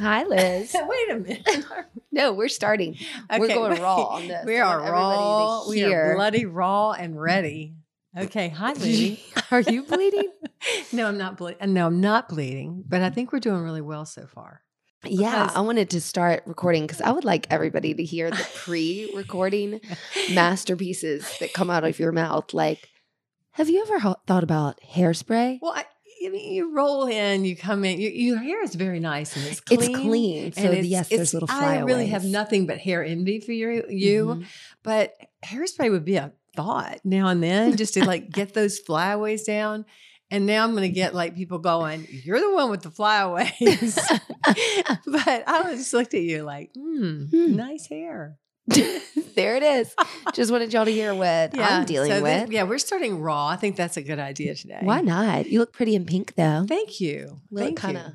Hi, Liz. Wait a minute. no, we're starting. we're going wait. raw on this. We are want everybody to raw. We are bloody raw and ready. Okay. Hi, lady. Are you bleeding? no, I'm not bleeding. No, I'm not bleeding. But I think we're doing really well so far. Yeah, I wanted to start recording because I would like everybody to hear the pre-recording masterpieces that come out of your mouth. Like, have you ever ho- thought about hairspray? Well, I, I mean, you roll in, you come in. You, your hair is very nice and it's clean. It's clean, so and it's- yes, it's- there's little flyaways. I really have nothing but hair envy for your, you, Mhm. but hairspray would be a thought now and then just to like get those flyaways down. And now I'm going to get like people going, "You're the one with the flyaways," but I just looked at you like, "Hmm, Hmm. nice hair." there it is. Just wanted y'all to hear what I'm dealing so with. yeah, we're starting raw. I think that's a good idea today. Why not? You look pretty in pink though. Thank you. You look Thank kind of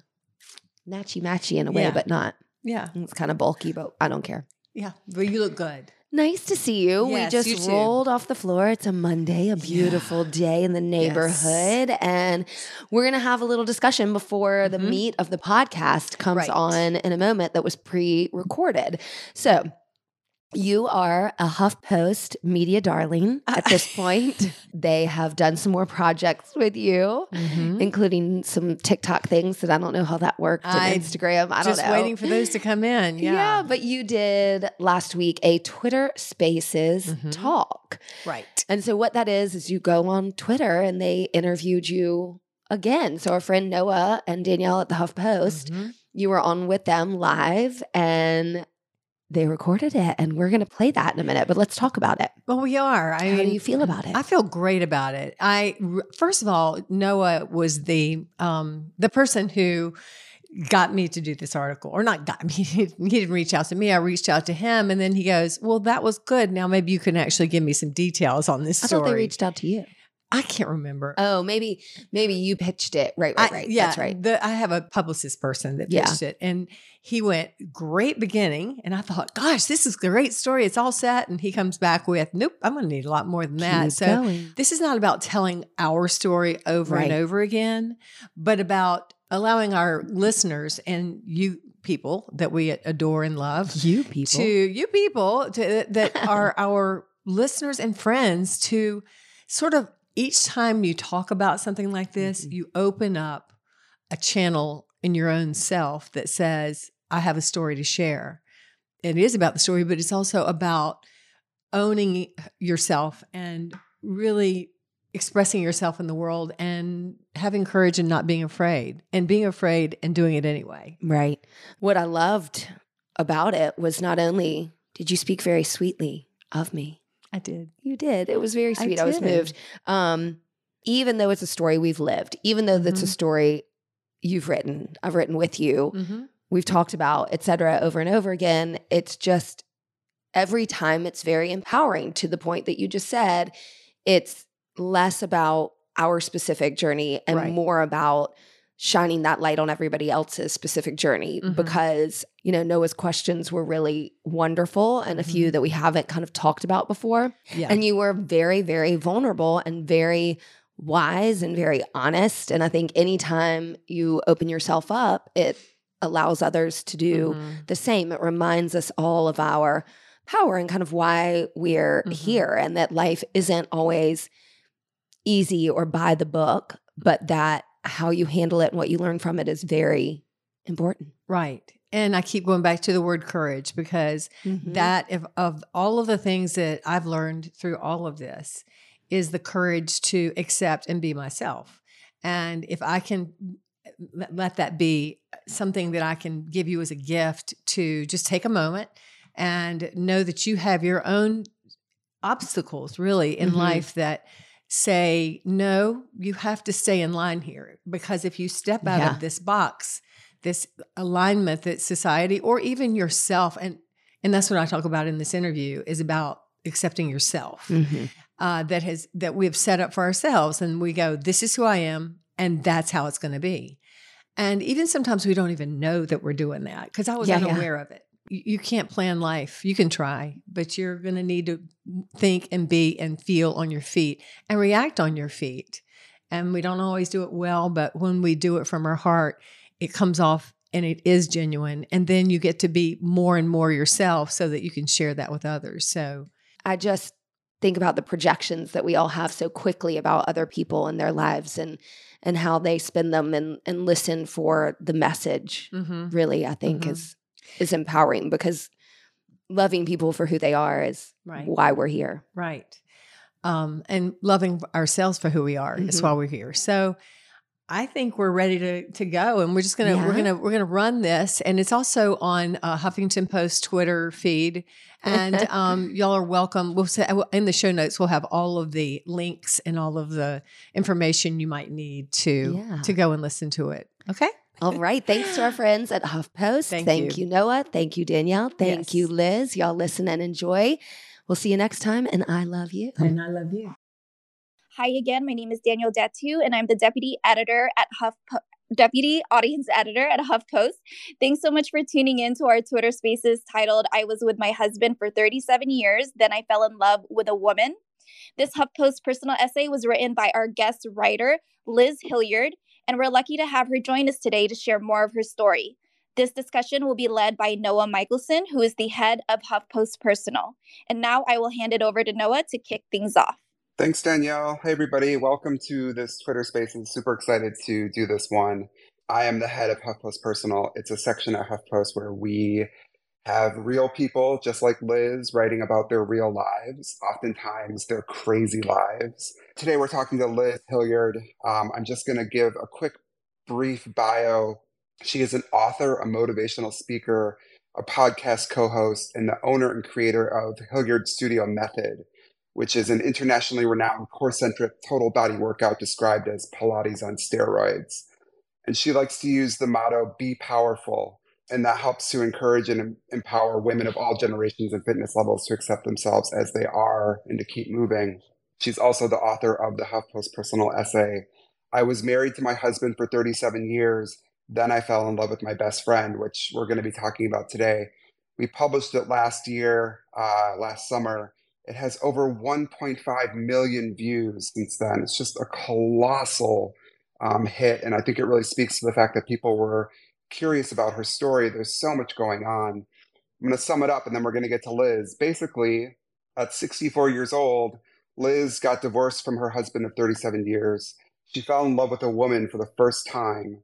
matchy matchy in a way, Yeah. but not. Yeah, It's kind of bulky, but I don't care. yeah, but you look good. Nice to see you. Yes, we just too. rolled off the floor. It's a Monday, a beautiful day in the neighborhood. And we're going to have a little discussion before the Mhm. meat of the podcast comes Right. on in a moment that was pre recorded. So, you are a HuffPost media darling at this point. they have done some more projects with you, Mhm. including some TikTok things that I don't know how that worked I- and Instagram. I don't know. Just waiting for those to come in. Yeah, Yeah. but you did last week a Twitter Spaces Mhm. talk. right. And so what that is is you go on Twitter and they interviewed you again. So our friend Noah and Danielle at the HuffPost, Mhm. you were on with them live and they recorded it and we're going to play that in a minute, but let's talk about it. Well, we are. I How mean, do you feel about it? I feel great about it. i first of all, Noah was the um, the person who got me to do this article, or not got me. He didn't reach out to me. I reached out to him, and then he goes, "Well, that was good. Now maybe you can actually give me some details on this I story." thought they reached out to you. I can't remember. Oh, maybe maybe you pitched it. Right, right, I- right. yeah, That's right. The, I have a publicist person that Yeah. pitched it, and he went great beginning, and I thought, "Gosh, this is a great story. It's all set." And he comes back with, "Nope, I'm going to need a lot more than that." Keep so going. this is not about telling our story over Right. and over again, but about allowing our listeners and you people that we adore and love You people. to you people to, that are our listeners and friends to sort of each time you talk about something like this, Mhm. you open up a channel in your own self that says, I have a story to share. It is about the story, but it's also about owning yourself and really expressing yourself in the world and having courage and not being afraid and being afraid and doing it anyway. Right. What I loved about it was not only did you speak very sweetly of me. I did. You did. It was very I sweet. I, was moved. Um even though it's a story we've lived, even though that's a Mhm. story you've written, I've written with you, Mm-hmm. we've talked about, et cetera, over and over again, it's just every time it's very empowering to the point that you just said. It's less about our specific journey and Right. more about shining that light on everybody else's specific journey Mhm. because you know Noah's questions were really wonderful and a few Mhm. that we haven't kind of talked about before Yeah. and you were very very vulnerable and very wise and very honest and I think anytime you open yourself up it allows others to do Mhm. the same. It reminds us all of our power and kind of why we're Mhm. here and that life isn't always easy or by the book, but that how you handle it and what you learn from it is very important. Right. And I keep going back to the word courage because Mhm. that of, of all of the things that I've learned through all of this is the courage to accept and be myself. And if I can let that be something that I can give you as a gift to just take a moment and know that you have your own obstacles really in Mhm. life that say, no, you have to stay in line here. Because if you step out Yeah. of this box, this alignment that society or even yourself and and that's what I talk about in this interview is about accepting yourself Mhm. uh, that has that we have set up for ourselves, and we go, "This is who I am, and that's how it's going to be." And even sometimes we don't even know that we're doing that because I was Yeah, yeah. unaware of it. You, can't plan life. You can try, but you're going to need to think and be and feel on your feet and react on your feet. And we don't always do it well, but when we do it from our heart, it comes off and it is genuine. And then you get to be more and more yourself so that you can share that with others. So, I just think about the projections that we all have so quickly about other people and their lives and and how they spend them and and listen for the message. mhm. Really, I think Mhm. is is empowering because loving people for who they are is right. why we're here. Right. Um, and loving ourselves for who we are is Mhm. why we're here. So I think we're ready to to go, and we're just gonna we're gonna we're gonna run this, and it's also on uh, Huffington Post Twitter feed, and um, y'all are welcome. We'll say in the show notes we'll have all of the links and all of the information you might need to Yeah. to go and listen to it. Okay. All right. Thanks to our friends at HuffPost. Thank Thank, you. you. Noah. Thank you, Danielle. Thank Yes. you, Liz. Y'all listen and enjoy. We'll see you next time. And I love you. And I love you. Hi again. My name is Danielle Datu, and I'm the deputy editor at Huff. Deputy audience editor at HuffPost. Thanks so much for tuning in to our Twitter Spaces titled "I was with my husband for 37 years, then I fell in love with a woman." This HuffPost personal essay was written by our guest writer Liz Hilliard, and we're lucky to have her join us today to share more of her story. This discussion will be led by Noah Michelson, who is the head of HuffPost Personal. And now I will hand it over to Noah to kick things off. Thanks, Danielle. Hey, everybody. Welcome to this Twitter space. I'm super excited to do this one. I am the head of HuffPost Personal. It's a section at HuffPost where we have real people, just like Liz, writing about their real lives, oftentimes their crazy lives. Today, we're talking to Liz Hilliard. Um, I'm just going to give a quick, brief bio. She is an author, a motivational speaker, a podcast co host, and the owner and creator of Hilliard Studio Method which is an internationally renowned core centric total body workout described as Pilates on steroids. And she likes to use the motto, be powerful. And that helps to encourage and empower women of all generations and fitness levels to accept themselves as they are and to keep moving. She's also the author of the HuffPost personal essay. I was married to my husband for 37 years. Then I fell in love with my best friend, which we're going to be talking about today. We published it last year, uh, last summer. It has over 1.5 million views since then. It's just a colossal um, hit. And I think it really speaks to the fact that people were curious about her story. There's so much going on. I'm going to sum it up and then we're going to get to Liz. Basically, at 64 years old, Liz got divorced from her husband of 37 years. She fell in love with a woman for the first time.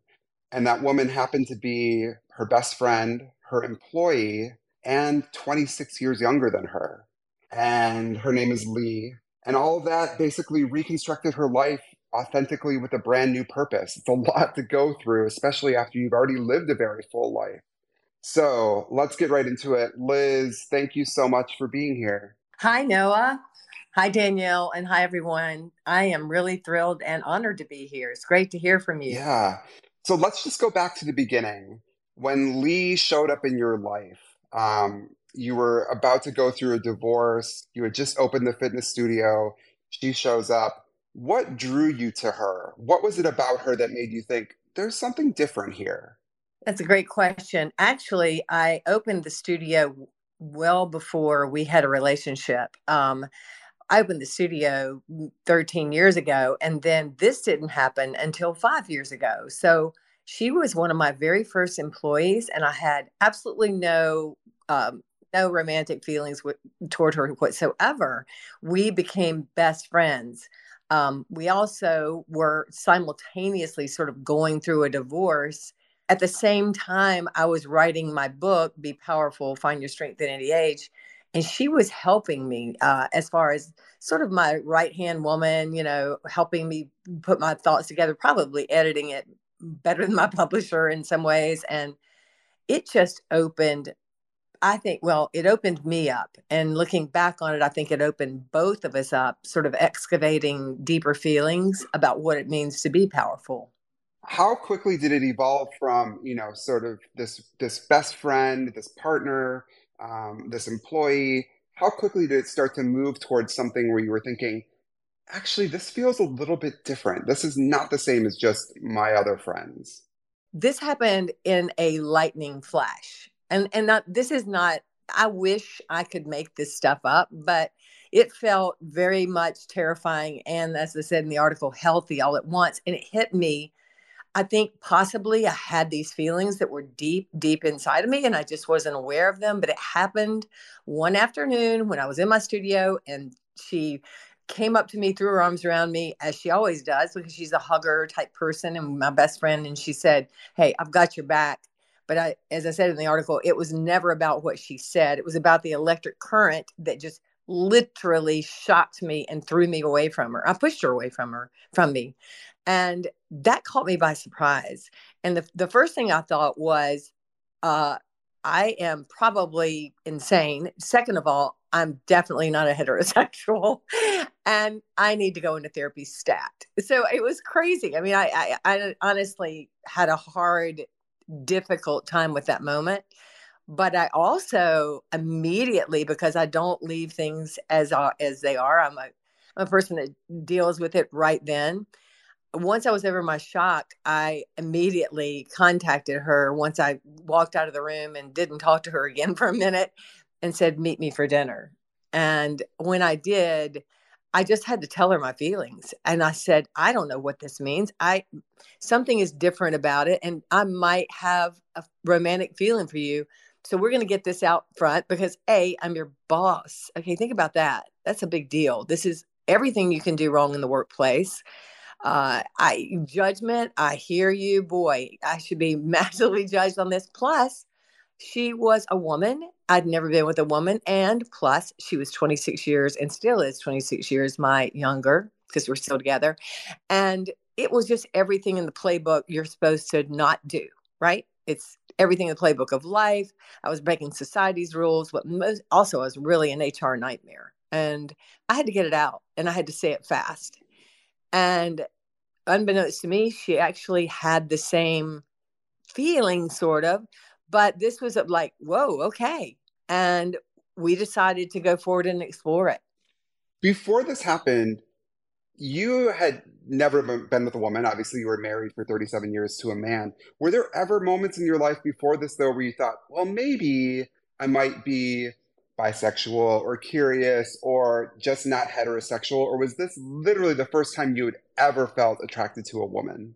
And that woman happened to be her best friend, her employee, and 26 years younger than her and her name is Lee. And all of that basically reconstructed her life authentically with a brand new purpose. It's a lot to go through, especially after you've already lived a very full life. So let's get right into it. Liz, thank you so much for being here. Hi, Noah. Hi, Danielle. And hi, everyone. I am really thrilled and honored to be here. It's great to hear from you. Yeah. So let's just go back to the beginning. When Lee showed up in your life, um, you were about to go through a divorce. You had just opened the fitness studio. She shows up. What drew you to her? What was it about her that made you think there's something different here? That's a great question. Actually, I opened the studio well before we had a relationship. Um, I opened the studio 13 years ago, and then this didn't happen until five years ago. So she was one of my very first employees, and I had absolutely no um, no romantic feelings toward her whatsoever. We became best friends. Um, we also were simultaneously sort of going through a divorce. At the same time, I was writing my book, Be Powerful, Find Your Strength at Any Age. And she was helping me uh, as far as sort of my right hand woman, you know, helping me put my thoughts together, probably editing it better than my publisher in some ways. And it just opened I think, well, it opened me up. And looking back on it, I think it opened both of us up, sort of excavating deeper feelings about what it means to be powerful. how quickly did it evolve from you know sort of this this best friend this partner um, this employee how quickly did it start to move towards something where you were thinking actually this feels a little bit different. This is not the same as just my other friends. This happened in a lightning flash. And and not this is not i wish i could make this stuff up but it felt very much terrifying. And as i said in the article healthy all at once. And it hit me I think possibly I had these feelings that were deep, deep inside of me, and I just wasn't aware of them. But it happened one afternoon when I was in my studio, and she came up to me, threw her arms around me, as she always does, because she's a hugger type person and my best friend. And she said, Hey, I've got your back. But I, as I said in the article, it was never about what she said. It was about the electric current that just literally shocked me and threw me away from her. I pushed her away from her, from me. And that caught me by surprise. And the, the first thing I thought was, uh, I am probably insane. Second of all, I'm definitely not a heterosexual and I need to go into therapy stat. So it was crazy. I mean, I, I, I honestly had a hard, difficult time with that moment. But I also immediately, because I don't leave things as, as they are, I'm a, I'm a person that deals with it right then once I was over my shock, I immediately contacted her once I walked out of the room and didn't talk to her again for a minute and said, Meet me for dinner. And when I did, I just had to tell her my feelings. And I said, I don't know what this means. I something is different about it. And I might have a romantic feeling for you. So we're going to get this out front because A, I'm your boss. Okay, think about that. That's a big deal. This is everything you can do wrong in the workplace uh, I judgment. I hear you, boy. I should be massively judged on this. Plus, she was a woman. I'd never been with a woman, and plus, she was 26 years and still is 26 years my younger because we're still together. And it was just everything in the playbook you're supposed to not do. Right? It's everything in the playbook of life. I was breaking society's rules, but most, also I was really an HR nightmare. And I had to get it out and I had to say it fast. And unbeknownst to me, she actually had the same feeling, sort of. But this was like, whoa, okay. And we decided to go forward and explore it. Before this happened, you had never been with a woman. Obviously, you were married for 37 years to a man. Were there ever moments in your life before this, though, where you thought, well, maybe I might be bisexual or curious or just not heterosexual? Or was this literally the first time you had ever felt attracted to a woman?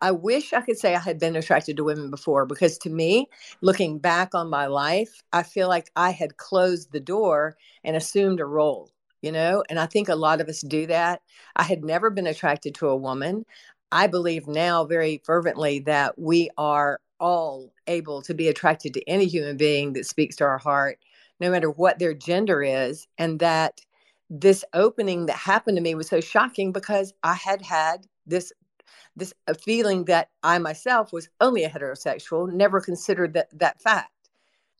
I wish I could say I had been attracted to women before because to me, looking back on my life, I feel like I had closed the door and assumed a role, you know? And I think a lot of us do that. I had never been attracted to a woman. I believe now very fervently that we are all able to be attracted to any human being that speaks to our heart no matter what their gender is. And that this opening that happened to me was so shocking because I had had this this feeling that I myself was only a heterosexual, never considered that that fact.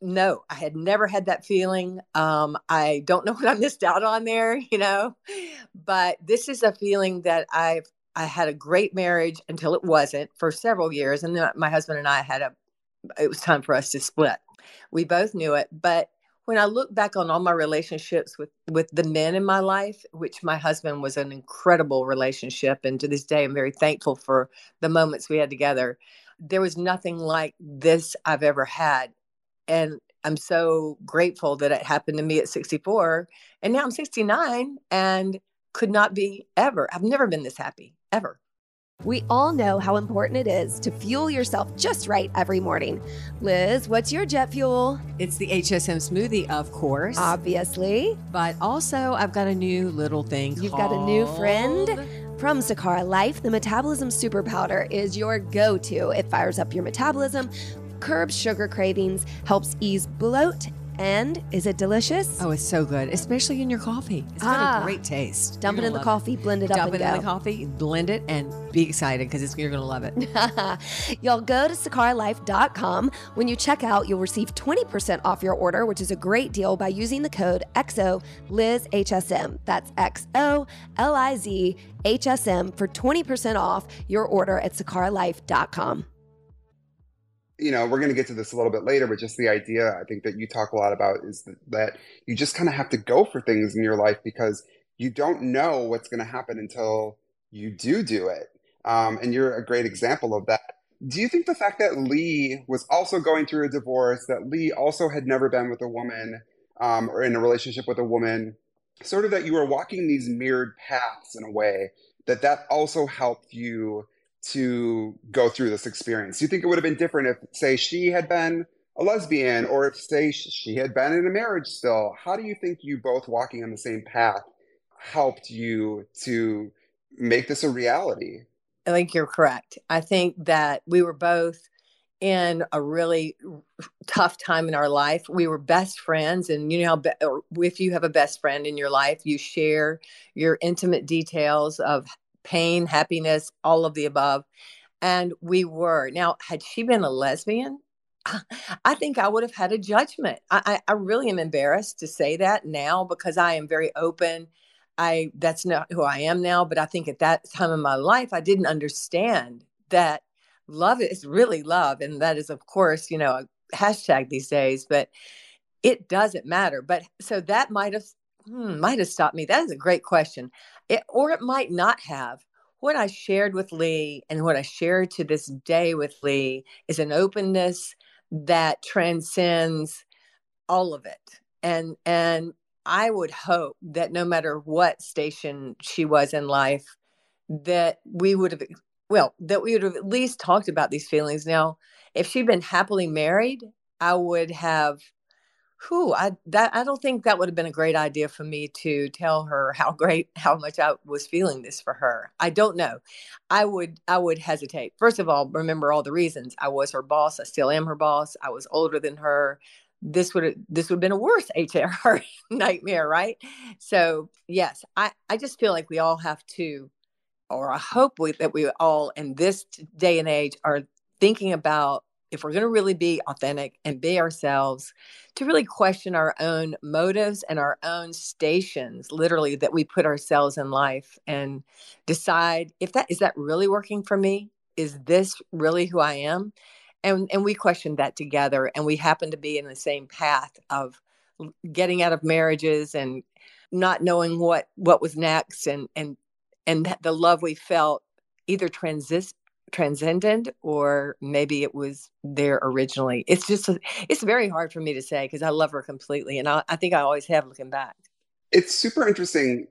No, I had never had that feeling. Um, I don't know what I missed out on there, you know, but this is a feeling that I've I had a great marriage until it wasn't for several years, and then my husband and I had a. It was time for us to split. We both knew it, but when I look back on all my relationships with with the men in my life, which my husband was an incredible relationship, and to this day I'm very thankful for the moments we had together. There was nothing like this I've ever had, and I'm so grateful that it happened to me at 64, and now I'm 69 and could not be ever. I've never been this happy ever. We all know how important it is to fuel yourself just right every morning. Liz, what's your jet fuel? It's the HSM smoothie, of course. Obviously. But also, I've got a new little thing. You've got a new friend? From Sakara Life, the Metabolism Super Powder is your go to. It fires up your metabolism, curbs sugar cravings, helps ease bloat And is it delicious? Oh, it's so good, especially in your coffee. It's got Ah. a great taste. Dump it You're in the gonna love coffee, blend it up, Dump and it go. in the coffee, blend it, and be excited because you're going to love it. Y'all go to sakaralife.com. When you check out, you'll receive 20% off your order, which is a great deal by using the code XOLizHSM. That's X O L I Z H S M for 20% off your order at sakaralife.com. you know, we're going to get to this a little bit later, but just the idea I think that you talk a lot about is that, you just kind of have to go for things in your life because you don't know what's going to happen until you do do it. Um, and you're a great example of that. Do you think the fact that Lee was also going through a divorce, that Lee also had never been with a woman um, or in a relationship with a woman, sort of that you were walking these mirrored paths in a way, that that also helped you to go through this experience? Do you think it would have been different if, say, she had been a lesbian or if, say, she had been in a marriage still? How do you think you both walking on the same path helped you to make this a reality? I think you're correct. I think that we were both in a really tough time in our life. We were best friends, and you know, if you have a best friend in your life, you share your intimate details of pain, happiness, all of the above. And we were. Now, had she been a lesbian, I think I would have had a judgment. I, I, really am embarrassed to say that now because I am very open. I that's not who I am now, but I think at that time in my life, I didn't understand that love is really love, and that is, of course, you know, a hashtag these days. But it doesn't matter. But so that might have hmm, might have stopped me. That is a great question, it, or it might not have. What I shared with Lee and what I share to this day with Lee is an openness that transcends all of it, and and I would hope that no matter what station she was in life, that we would have, well, that we would have at least talked about these feelings. Now, if she'd been happily married, I would have, who I that I don't think that would have been a great idea for me to tell her how great, how much I was feeling this for her. I don't know. I would, I would hesitate. First of all, remember all the reasons. I was her boss. I still am her boss. I was older than her this would this would have been a worse HR nightmare, right? So yes, I I just feel like we all have to, or I hope we, that we all in this day and age are thinking about if we're going to really be authentic and be ourselves, to really question our own motives and our own stations, literally that we put ourselves in life, and decide if that is that really working for me. Is this really who I am? and and we questioned that together and we happened to be in the same path of getting out of marriages and not knowing what what was next and and and the love we felt either transis transcendent or maybe it was there originally it's just it's very hard for me to say because i love her completely and I, I think i always have looking back It's super interesting.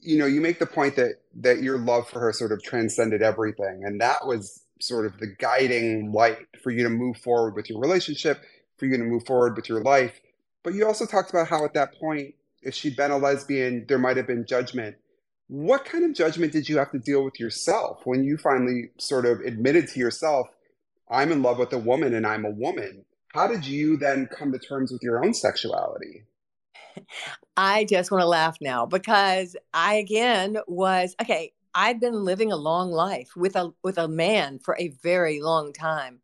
You know, you make the point that that your love for her sort of transcended everything, and that was sort of the guiding light for you to move forward with your relationship, for you to move forward with your life. But you also talked about how at that point, if she'd been a lesbian, there might have been judgment. What kind of judgment did you have to deal with yourself when you finally sort of admitted to yourself, I'm in love with a woman and I'm a woman? How did you then come to terms with your own sexuality? I just want to laugh now because I again was okay. I'd been living a long life with a with a man for a very long time,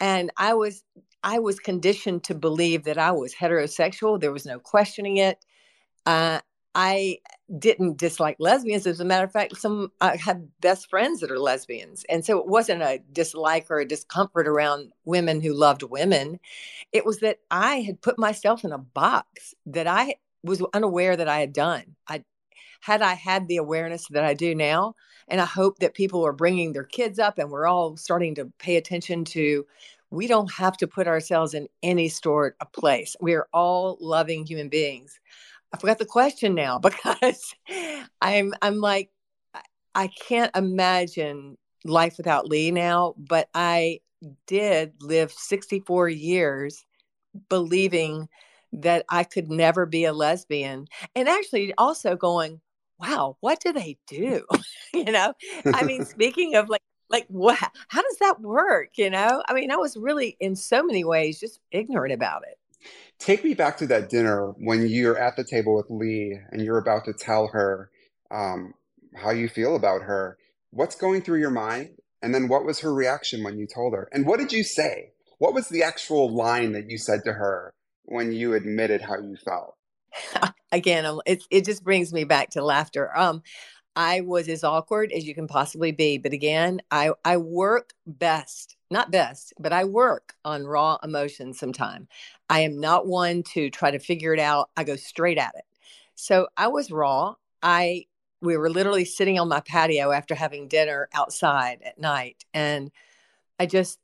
and I was I was conditioned to believe that I was heterosexual. There was no questioning it. Uh, I didn't dislike lesbians. As a matter of fact, some I have best friends that are lesbians, and so it wasn't a dislike or a discomfort around women who loved women. It was that I had put myself in a box that I was unaware that I had done. I had I had the awareness that I do now, and I hope that people are bringing their kids up, and we're all starting to pay attention to. We don't have to put ourselves in any sort of place. We are all loving human beings. I forgot the question now because I'm I'm like I can't imagine life without Lee now, but I did live 64 years believing that I could never be a lesbian and actually also going, wow, what do they do? you know? I mean, speaking of like like what how does that work, you know? I mean, I was really in so many ways just ignorant about it. Take me back to that dinner when you're at the table with Lee and you're about to tell her um, how you feel about her. What's going through your mind? And then what was her reaction when you told her? And what did you say? What was the actual line that you said to her when you admitted how you felt? Again, it, it just brings me back to laughter. Um, I was as awkward as you can possibly be. But again, I, I work best, not best, but I work on raw emotions sometime. I am not one to try to figure it out. I go straight at it. So I was raw. I we were literally sitting on my patio after having dinner outside at night and I just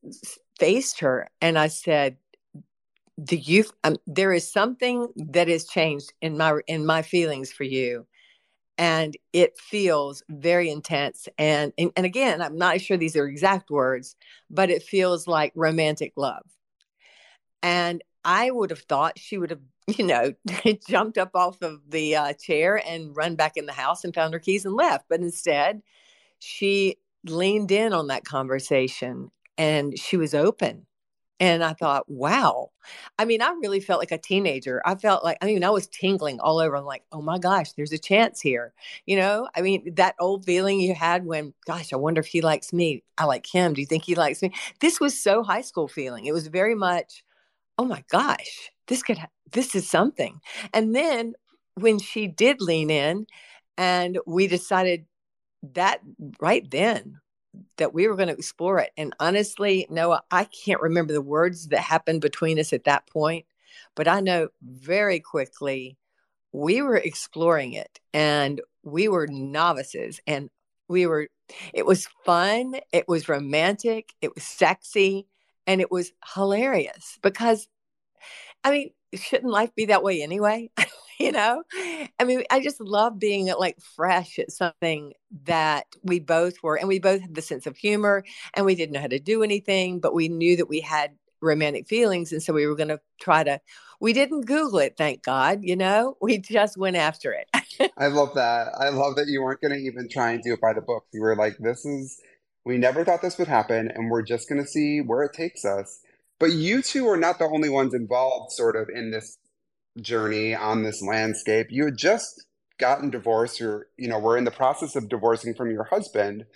faced her and I said, do you um, there is something that has changed in my in my feelings for you and it feels very intense and, and and again i'm not sure these are exact words but it feels like romantic love. And i would have thought she would have you know jumped up off of the uh, chair and run back in the house and found her keys and left but instead she leaned in on that conversation and she was open and I mm-hmm. thought, wow. I mean, I really felt like a teenager. I felt like, I mean, I was tingling all over. I'm like, oh my gosh, there's a chance here. You know, I mean, that old feeling you had when, gosh, I wonder if he likes me. I like him. Do you think he likes me? This was so high school feeling. It was very much, oh my gosh, this could, ha- this is something. And then when she did lean in and we decided that right then that we were going to explore it. And honestly, Noah, I can't remember the words that happened between us at that point, but I know very quickly we were exploring it and we were novices and we were, it was fun, it was romantic, it was sexy, and it was hilarious because, I mean, shouldn't life be that way anyway? you know? I mean i just love being like fresh at something that we both were and we both had the sense of humor and we didn't know how to do anything but we knew that we had romantic feelings and so we were going to try to we didn't google it thank god you know? We just went after it. I love that. I love that you weren't going to even try and do it by the book. You were like this is we never thought this would happen and we're just going to see where it takes us. But you two are not the only ones involved sort of in this journey on this landscape. You had just gotten divorced, or you know, were in the process of divorcing from your husband.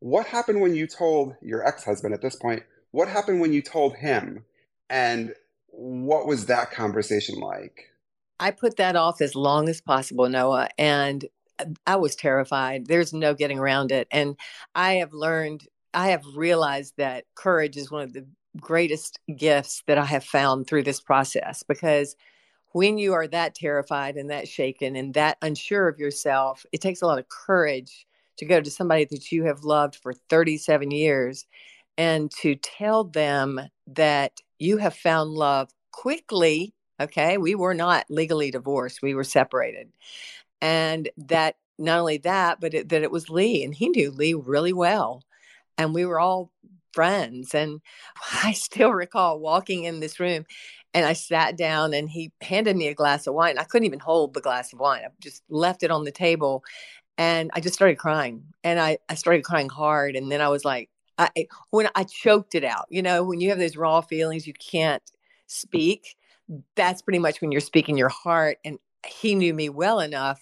What happened when you told your ex-husband at this point? What happened when you told him? And what was that conversation like? I put that off as long as possible, Noah, and I was terrified. There's no getting around it. And I have learned, I have realized that courage is one of the greatest gifts that I have found through this process because when you are that terrified and that shaken and that unsure of yourself, it takes a lot of courage to go to somebody that you have loved for 37 years and to tell them that you have found love quickly. Okay. We were not legally divorced, we were separated. And that not only that, but it, that it was Lee, and he knew Lee really well. And we were all friends. And I still recall walking in this room and I sat down and he handed me a glass of wine. I couldn't even hold the glass of wine. I just left it on the table and I just started crying. And I, I started crying hard. And then I was like, I, when I choked it out, you know, when you have those raw feelings, you can't speak. That's pretty much when you're speaking your heart. And he knew me well enough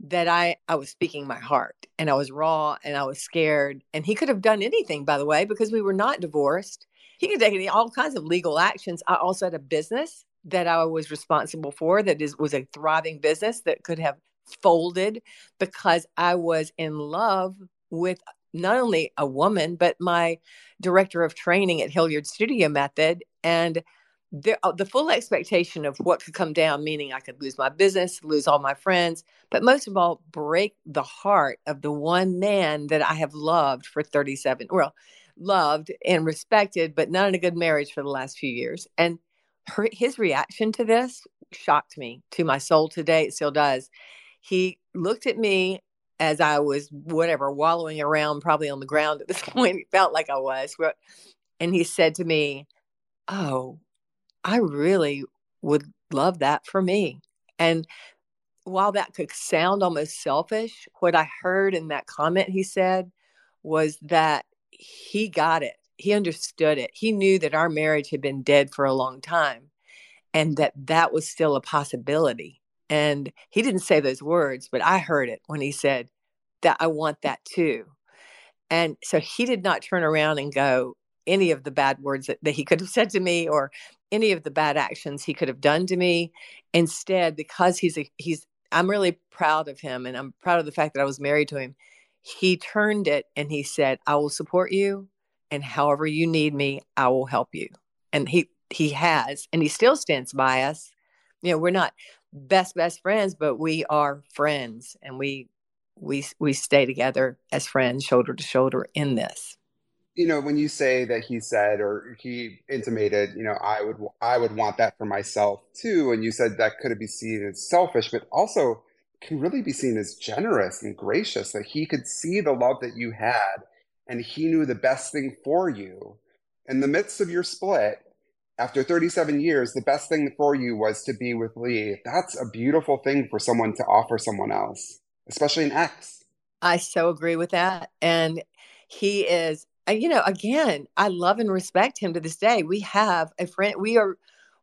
that I, I was speaking my heart and I was raw and I was scared. And he could have done anything, by the way, because we were not divorced he could take any, all kinds of legal actions. I also had a business that I was responsible for that is was a thriving business that could have folded because I was in love with not only a woman but my director of training at Hilliard Studio Method and the, uh, the full expectation of what could come down, meaning I could lose my business, lose all my friends, but most of all, break the heart of the one man that I have loved for 37, well, loved and respected, but not in a good marriage for the last few years. And her, his reaction to this shocked me to my soul today. It still does. He looked at me as I was, whatever, wallowing around, probably on the ground at this point. It felt like I was. And he said to me, Oh, I really would love that for me. And while that could sound almost selfish, what I heard in that comment he said was that he got it. He understood it. He knew that our marriage had been dead for a long time. and that that was still a possibility. And he didn't say those words, but I heard it when he said that I want that too. And so he did not turn around and go any of the bad words that, that he could have said to me or any of the bad actions he could have done to me. Instead, because he's a, he's I'm really proud of him and I'm proud of the fact that I was married to him. He turned it and he said, "I will support you and however you need me, I will help you." And he he has and he still stands by us. You know, we're not best best friends, but we are friends and we we we stay together as friends shoulder to shoulder in this you know when you say that he said or he intimated you know i would i would want that for myself too and you said that could be seen as selfish but also can really be seen as generous and gracious that he could see the love that you had and he knew the best thing for you in the midst of your split after 37 years the best thing for you was to be with lee that's a beautiful thing for someone to offer someone else especially an ex i so agree with that and he is you know, again, I love and respect him to this day. We have a friend. We are,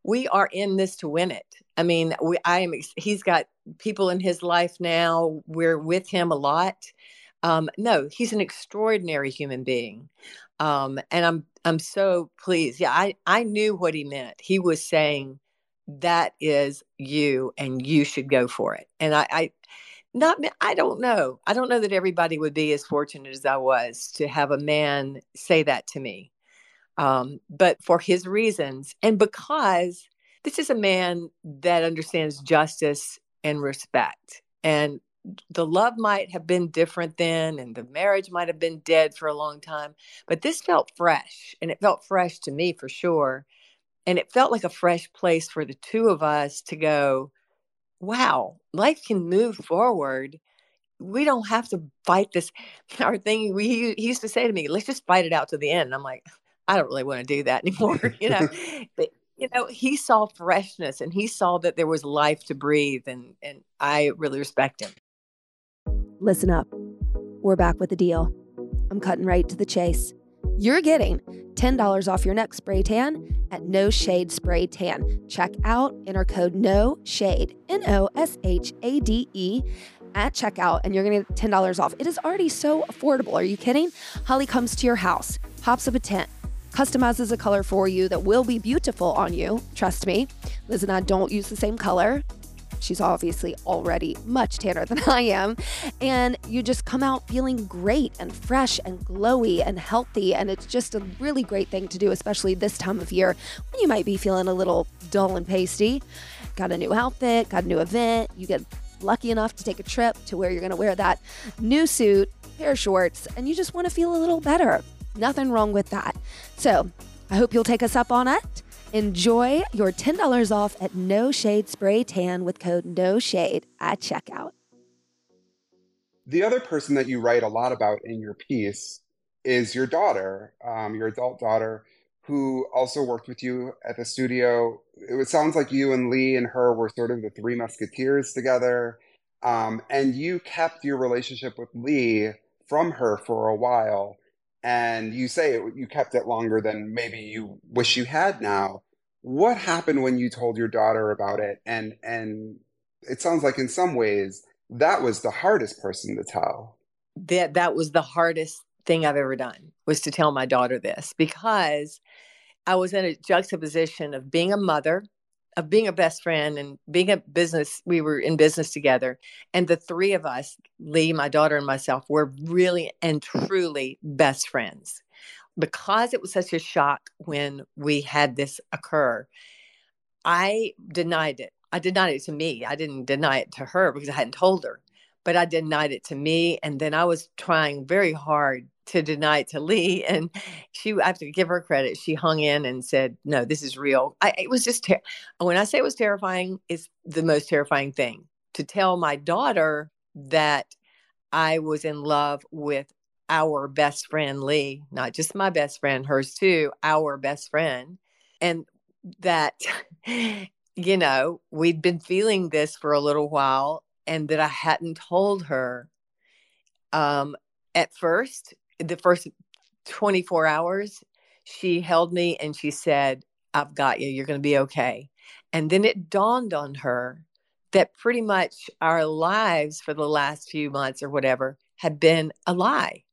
we are in this to win it. I mean, we, I am. He's got people in his life now. We're with him a lot. Um, no, he's an extraordinary human being, um, and I'm I'm so pleased. Yeah, I I knew what he meant. He was saying that is you, and you should go for it. And I, I not i don't know i don't know that everybody would be as fortunate as i was to have a man say that to me um, but for his reasons and because this is a man that understands justice and respect and the love might have been different then and the marriage might have been dead for a long time but this felt fresh and it felt fresh to me for sure and it felt like a fresh place for the two of us to go wow, life can move forward. We don't have to fight this. Our thing, we he used to say to me, let's just fight it out to the end. And I'm like, I don't really want to do that anymore, you know. but you know, he saw freshness and he saw that there was life to breathe, and and I really respect him. Listen up, we're back with a deal. I'm cutting right to the chase. You're getting $10 off your next spray tan at No Shade Spray Tan. Check out enter code No Shade, N O S H A D E, at checkout, and you're gonna get $10 off. It is already so affordable. Are you kidding? Holly comes to your house, pops up a tent, customizes a color for you that will be beautiful on you. Trust me. Liz and I don't use the same color. She's obviously already much tanner than I am. And you just come out feeling great and fresh and glowy and healthy. And it's just a really great thing to do, especially this time of year when you might be feeling a little dull and pasty. Got a new outfit, got a new event, you get lucky enough to take a trip to where you're going to wear that new suit, pair of shorts, and you just want to feel a little better. Nothing wrong with that. So I hope you'll take us up on it. Enjoy your $10 off at No Shade Spray Tan with code No Shade at checkout. The other person that you write a lot about in your piece is your daughter, um, your adult daughter, who also worked with you at the studio. It sounds like you and Lee and her were sort of the three musketeers together. Um, and you kept your relationship with Lee from her for a while and you say it, you kept it longer than maybe you wish you had now. What happened when you told your daughter about it? And and it sounds like in some ways that was the hardest person to tell. That that was the hardest thing I've ever done was to tell my daughter this because I was in a juxtaposition of being a mother of being a best friend and being a business we were in business together and the three of us lee my daughter and myself were really and truly best friends. Because it was such a shock when we had this occur i denied it. I denied it to me. I didn't deny it to her because i hadn't told her but i denied it to me and then i was trying very hard to deny it to Lee, and she I have to give her credit. She hung in and said, "No, this is real." I, it was just ter- when I say it was terrifying, it's the most terrifying thing to tell my daughter that I was in love with our best friend Lee, not just my best friend, hers too, our best friend, and that you know we'd been feeling this for a little while, and that I hadn't told her. Um, at first the first 24 hours, she held me and she said, I've got you. You're going to be okay. And then it dawned on her that pretty much our lives for the last few months or whatever had been a lie.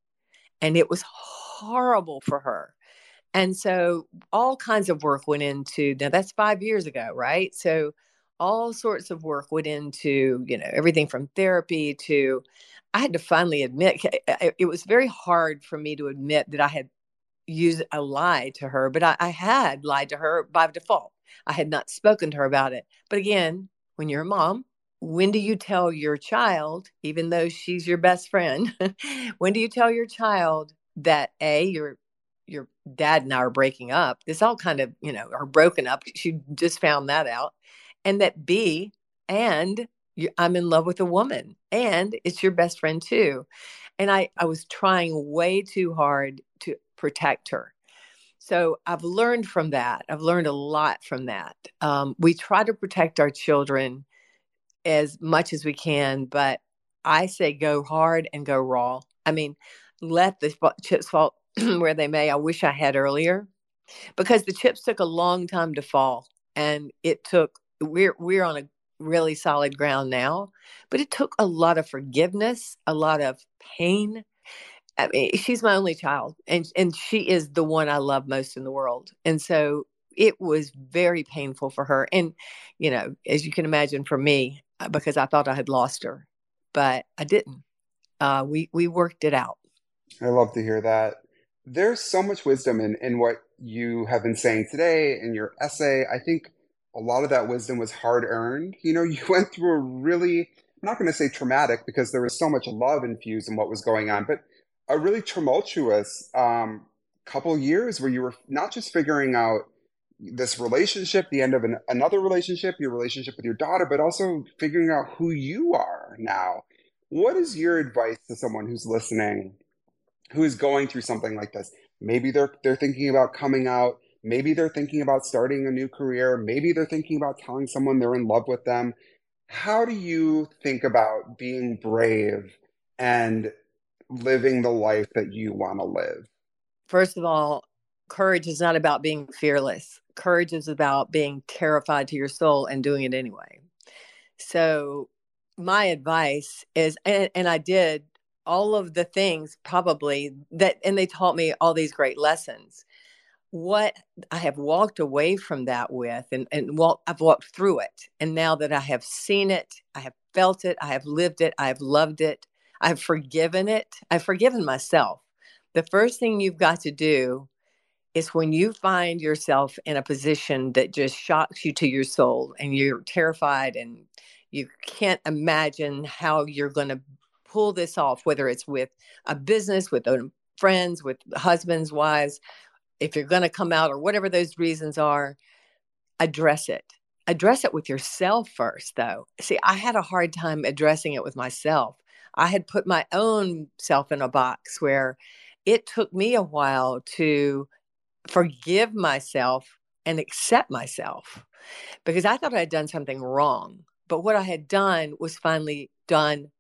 And it was horrible for her. And so all kinds of work went into now that's 5 years ago, right? So all sorts of work went into, you know, everything from therapy to I had to finally admit it was very hard for me to admit that I had used a lie to her, but I, I had lied to her by default. I had not spoken to her about it. But again, when you're a mom, when do you tell your child, even though she's your best friend, when do you tell your child that A, your your dad and I are breaking up? This all kind of, you know, are broken up. She just found that out. And that B, and I'm in love with a woman and it's your best friend too. And I, I was trying way too hard to protect her. So I've learned from that. I've learned a lot from that. Um, we try to protect our children as much as we can, but I say go hard and go raw. I mean, let the chips fall where they may. I wish I had earlier because the chips took a long time to fall and it took we're we're on a really solid ground now but it took a lot of forgiveness a lot of pain I mean, she's my only child, and and she is the one I love most in the world. And so it was very painful for her, and you know, as you can imagine, for me, uh, because I thought I had lost her, but I didn't. Uh, we we worked it out. I love to hear that. There's so much wisdom in in what you have been saying today in your essay. I think a lot of that wisdom was hard earned. You know, you went through a really I'm not going to say traumatic because there was so much love infused in what was going on, but a really tumultuous um, couple years where you were not just figuring out this relationship, the end of an, another relationship, your relationship with your daughter, but also figuring out who you are now. What is your advice to someone who's listening, who is going through something like this? Maybe they're they're thinking about coming out. Maybe they're thinking about starting a new career. Maybe they're thinking about telling someone they're in love with them. How do you think about being brave and living the life that you want to live? First of all, courage is not about being fearless. Courage is about being terrified to your soul and doing it anyway. So, my advice is, and, and I did all of the things probably that, and they taught me all these great lessons. What I have walked away from that with, and, and walk, I've walked through it. And now that I have seen it, I have felt it, I have lived it, I have loved it, I've forgiven it. I've forgiven myself. The first thing you've got to do is when you find yourself in a position that just shocks you to your soul and you're terrified and you can't imagine how you're going to pull this off, whether it's with a business, with um, friends, with husbands, wives, if you're going to come out or whatever those reasons are, address it. Address it with yourself first, though. See, I had a hard time addressing it with myself I had put my own self in a box where it took me a while to forgive myself and accept myself because I thought I had done something wrong. But what I had done was finally done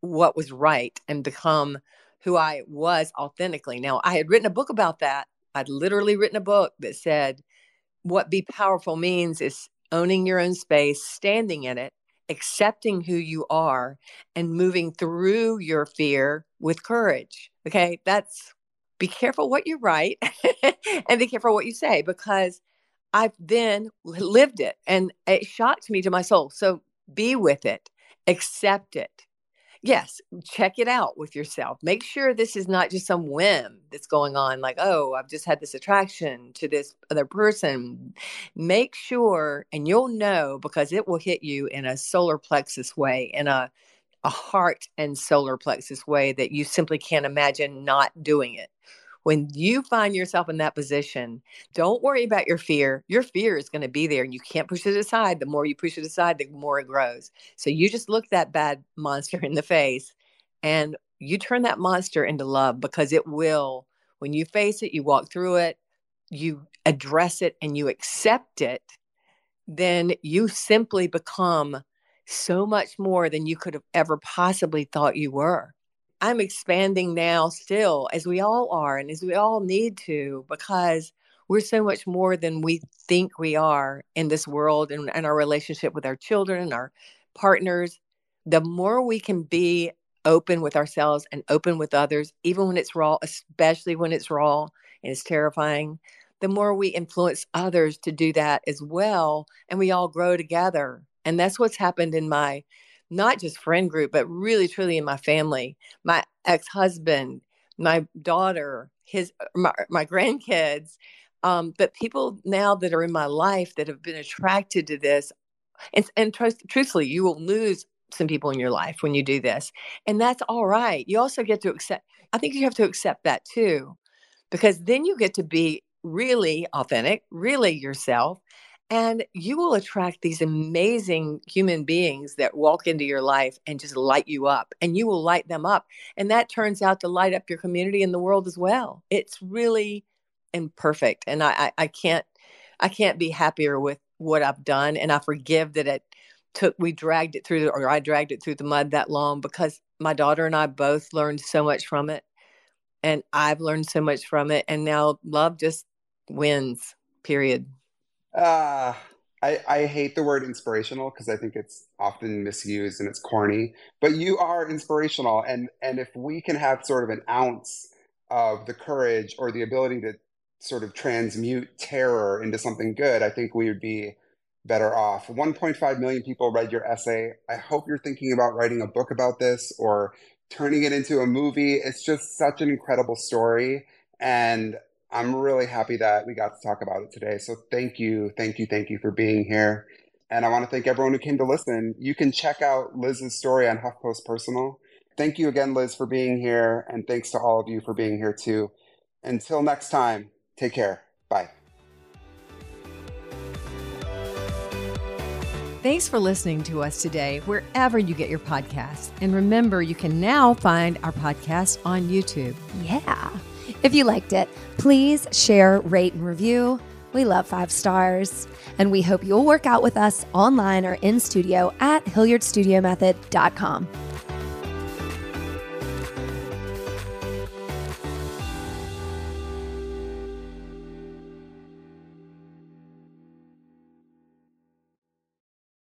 what was right and become who I was authentically. Now, I had written a book about that. I'd literally written a book that said what be powerful means is owning your own space, standing in it, accepting who you are and moving through your fear with courage. Okay. That's be careful what you write and be careful what you say because I've then lived it and it shocked me to my soul. So be with it, accept it, yes, check it out with yourself. Make sure this is not just some whim that's going on, like, oh, I've just had this attraction to this other person. Make sure, and you'll know because it will hit you in a solar plexus way, in a a heart and solar plexus way that you simply can't imagine not doing it when you find yourself in that position, don't worry about your fear. Your fear is going to be there and you can't push it aside. The more you push it aside, the more it grows. So you just look that bad monster in the face and you turn that monster into love because it will, when you face it, you walk through it, you address it, and you accept it, then you simply become so much more than you could have ever possibly thought you were. I'm expanding now still, as we all are, and as we all need to, because we're so much more than we think we are in this world and, and our relationship with our children and our partners. The more we can be open with ourselves and open with others, even when it's raw, especially when it's raw and it's terrifying, the more we influence others to do that as well. And we all grow together. And that's what's happened in my not just friend group, but really truly in my family. My ex husband, my daughter, his my, my grandkids, um, but people now that are in my life that have been attracted to this, and, and trust, truthfully, you will lose some people in your life when you do this, and that's all right. You also get to accept. I think you have to accept that too, because then you get to be really authentic, really yourself, and you will attract these amazing human beings that walk into your life and just light you up, and you will light them up. And that turns out to light up your community and the world as well. It's really imperfect. And I, I, I can't I can't be happier with what I've done. And I forgive that it took we dragged it through or I dragged it through the mud that long because my daughter and I both learned so much from it. And I've learned so much from it. And now love just wins, period. Uh, I, I hate the word inspirational because I think it's often misused and it's corny. But you are inspirational, and and if we can have sort of an ounce of the courage or the ability to sort of transmute terror into something good, I think we would be better off. 1.5 million people read your essay. I hope you're thinking about writing a book about this or turning it into a movie. It's just such an incredible story. And I'm really happy that we got to talk about it today. So thank you, thank you, thank you for being here. And I want to thank everyone who came to listen. You can check out Liz's story on HuffPost Personal. Thank you again, Liz, for being here. And thanks to all of you for being here too. Until next time, take care. Bye. Thanks for listening to us today, wherever you get your podcasts. And remember, you can now find our podcast on YouTube. Yeah. If you liked it, please share, rate, and review. We love five stars. And we hope you'll work out with us online or in studio at HilliardStudioMethod.com.